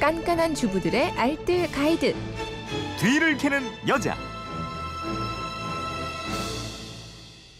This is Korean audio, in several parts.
깐깐한 주부들의 알뜰 가이드. 뒤를 캐는 여자.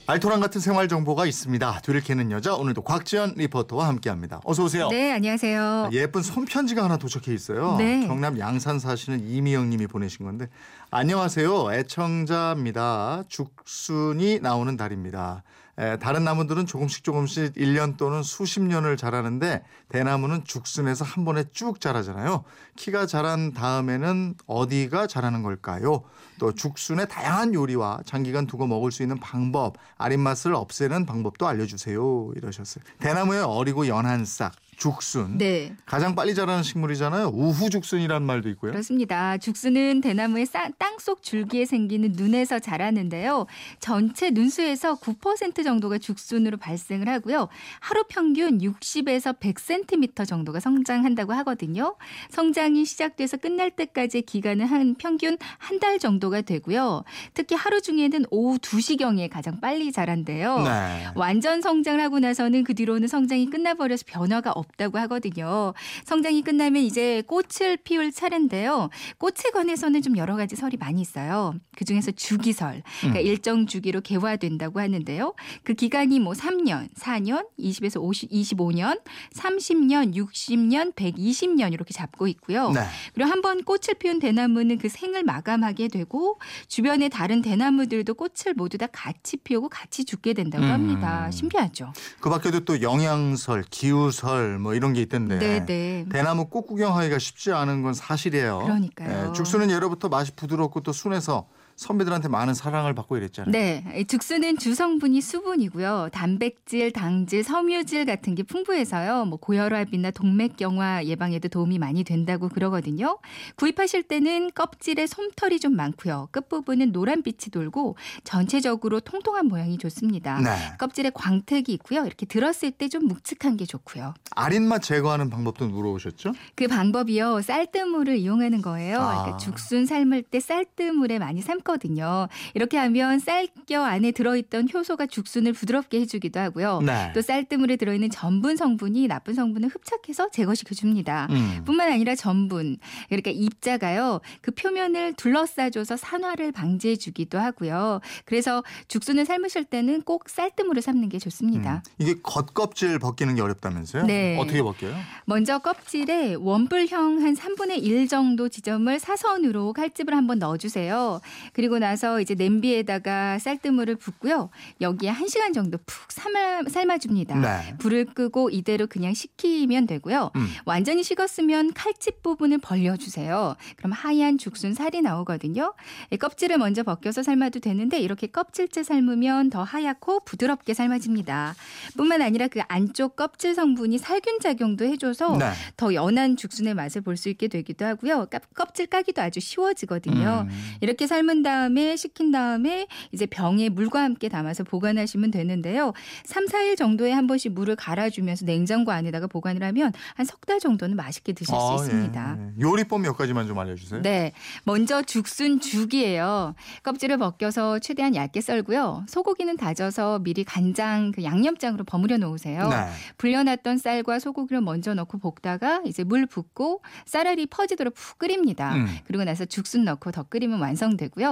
알토란 같은 생활 정보가 있습니다. 뒤를 캐는 여자 오늘도 곽지연 리포터와 함께합니다. 어서 오세요. 네, 안녕하세요. 예쁜 손편지가 하나 도착해 있어요. 네. 경남 양산 사시는 이미영님이 보내신 건데 안녕하세요. 애청자입니다. 죽순이 나오는 달입니다. 에, 다른 나무들은 조금씩 조금씩 1년 또는 수십 년을 자라는데 대나무는 죽순에서 한 번에 쭉 자라잖아요. 키가 자란 다음에는 어디가 자라는 걸까요? 또 죽순의 다양한 요리와 장기간 두고 먹을 수 있는 방법, 아린 맛을 없애는 방법도 알려주세요. 이러셨어요. 대나무의 어리고 연한 싹, 죽순. 네. 가장 빨리 자라는 식물이잖아요. 우후죽순이라는 말도 있고요. 그렇습니다. 죽순은 대나무의 땅속 줄기에 생기는 눈에서 자라는데요. 전체 눈수에서 9% 정도가 죽순으로 발생을 하고요. 하루 평균 60에서 100cm 정도가 성장한다고 하거든요. 성장이 시작돼서 끝날 때까지 기간은 한 평균 한 달 정도가 되고요. 특히 하루 중에는 오후 2시경에 가장 빨리 자란대요. 네. 완전 성장을 하고 나서는 그 뒤로는 성장이 끝나버려서 변화가 없 다고 하거든요. 성장이 끝나면 이제 꽃을 피울 차례인데요. 꽃에 관해서는 좀 여러 가지 설이 많이 있어요. 그 중에서 주기설, 그러니까 음. 일정 주기로 개화된다고 하는데요. 그 기간이 뭐 3년, 4년, 20에서 50, 25년, 30년, 60년, 120년 이렇게 잡고 있고요. 네. 그리고 한 번 꽃을 피운 대나무는 그 생을 마감하게 되고 주변의 다른 대나무들도 꽃을 모두 다 같이 피우고 같이 죽게 된다고 음. 합니다. 신기하죠? 그 밖에도 또 영양설, 기후설 뭐 이런 게 있던데. 네, 네. 대나무 꽃 구경하기가 쉽지 않은 건 사실이에요. 그러니까요. 예, 죽순은 예로부터 맛이 부드럽고 또 순해서 선비들한테 많은 사랑을 받고 이랬잖아요. 네, 죽순은 주성분이 수분이고요. 단백질, 당질, 섬유질 같은 게 풍부해서요. 뭐 고혈압이나 동맥경화 예방에도 도움이 많이 된다고 그러거든요. 구입하실 때는 껍질에 솜털이 좀 많고요. 끝부분은 노란빛이 돌고 전체적으로 통통한 모양이 좋습니다. 네. 껍질에 광택이 있고요. 이렇게 들었을 때 좀 묵직한 게 좋고요. 아린맛 제거하는 방법도 물어보셨죠? 그 방법이요. 쌀뜨물을 이용하는 거예요. 아. 그러니까 죽순 삶을 때 쌀뜨물에 많이 삶 거든요. 이렇게 하면 쌀겨 안에 들어있던 효소가 죽순을 부드럽게 해주기도 하고요. 네. 또 쌀뜨물에 들어있는 전분 성분이 나쁜 성분을 흡착해서 제거시켜줍니다. 음. 뿐만 아니라 전분, 그러니까 입자가요. 그 표면을 둘러싸줘서 산화를 방지해주기도 하고요. 그래서 죽순을 삶으실 때는 꼭 쌀뜨물을 삶는 게 좋습니다. 음. 이게 겉껍질 벗기는 게 어렵다면서요? 네. 어떻게 벗겨요? 먼저 껍질에 원뿔형 한 3분의 1 정도 지점을 사선으로 칼집을 한번 넣어주세요. 그리고 나서 이제 냄비에다가 쌀뜨물을 붓고요. 여기에 1시간 정도 푹 삶아, 삶아줍니다. 네. 불을 끄고 이대로 그냥 식히면 되고요. 음. 완전히 식었으면 칼집 부분을 벌려주세요. 그럼 하얀 죽순 살이 나오거든요. 이 껍질을 먼저 벗겨서 삶아도 되는데 이렇게 껍질째 삶으면 더 하얗고 부드럽게 삶아집니다. 뿐만 아니라 그 안쪽 껍질 성분이 살균 작용도 해줘서 네. 더 연한 죽순의 맛을 볼 수 있게 되기도 하고요. 까- 껍질 까기도 아주 쉬워지거든요. 음. 이렇게 삶은 다음에 식힌 다음에 이제 병에 물과 함께 담아서 보관하시면 되는데요. 3, 4일 정도에 한 번씩 물을 갈아주면서 냉장고 안에다가 보관을 하면 한 석 달 정도는 맛있게 드실 아, 수 있습니다. 예, 예. 요리법 몇 가지만 좀 알려주세요. 네. 먼저 죽순 죽이에요. 껍질을 벗겨서 최대한 얇게 썰고요. 소고기는 다져서 미리 간장, 그 양념장으로 버무려 놓으세요. 네. 불려놨던 쌀과 소고기를 먼저 넣고 볶다가 이제 물 붓고 쌀알이 퍼지도록 푹 끓입니다. 음. 그리고 나서 죽순 넣고 더 끓이면 완성되고요.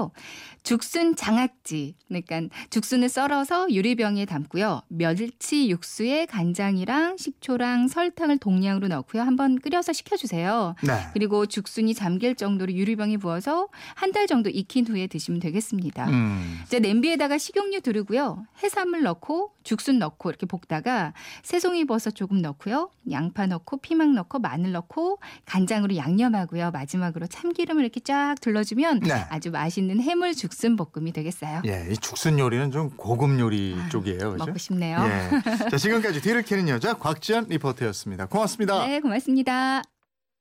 죽순 장아찌, 그러니까 죽순을 썰어서 유리병에 담고요. 멸치 육수에 간장이랑 식초랑 설탕을 동량으로 넣고요. 한번 끓여서 식혀주세요. 네. 그리고 죽순이 잠길 정도로 유리병에 부어서 한 달 정도 익힌 후에 드시면 되겠습니다. 음. 이제 냄비에다가 식용유 두르고요. 해산물 넣고 죽순 넣고 이렇게 볶다가 새송이 버섯 조금 넣고요. 양파 넣고 피망 넣고 마늘 넣고 간장으로 양념하고요. 마지막으로 참기름을 이렇게 쫙 둘러주면 네. 아주 맛있는 해물 죽순 볶음이 되겠어요. 예, 이 죽순 요리는 좀 고급 요리 쪽이에요. 그죠? 먹고 싶네요. 예. 자, 지금까지 뒤를 캐는 여자 곽지연 리포터였습니다. 고맙습니다. 네, 고맙습니다.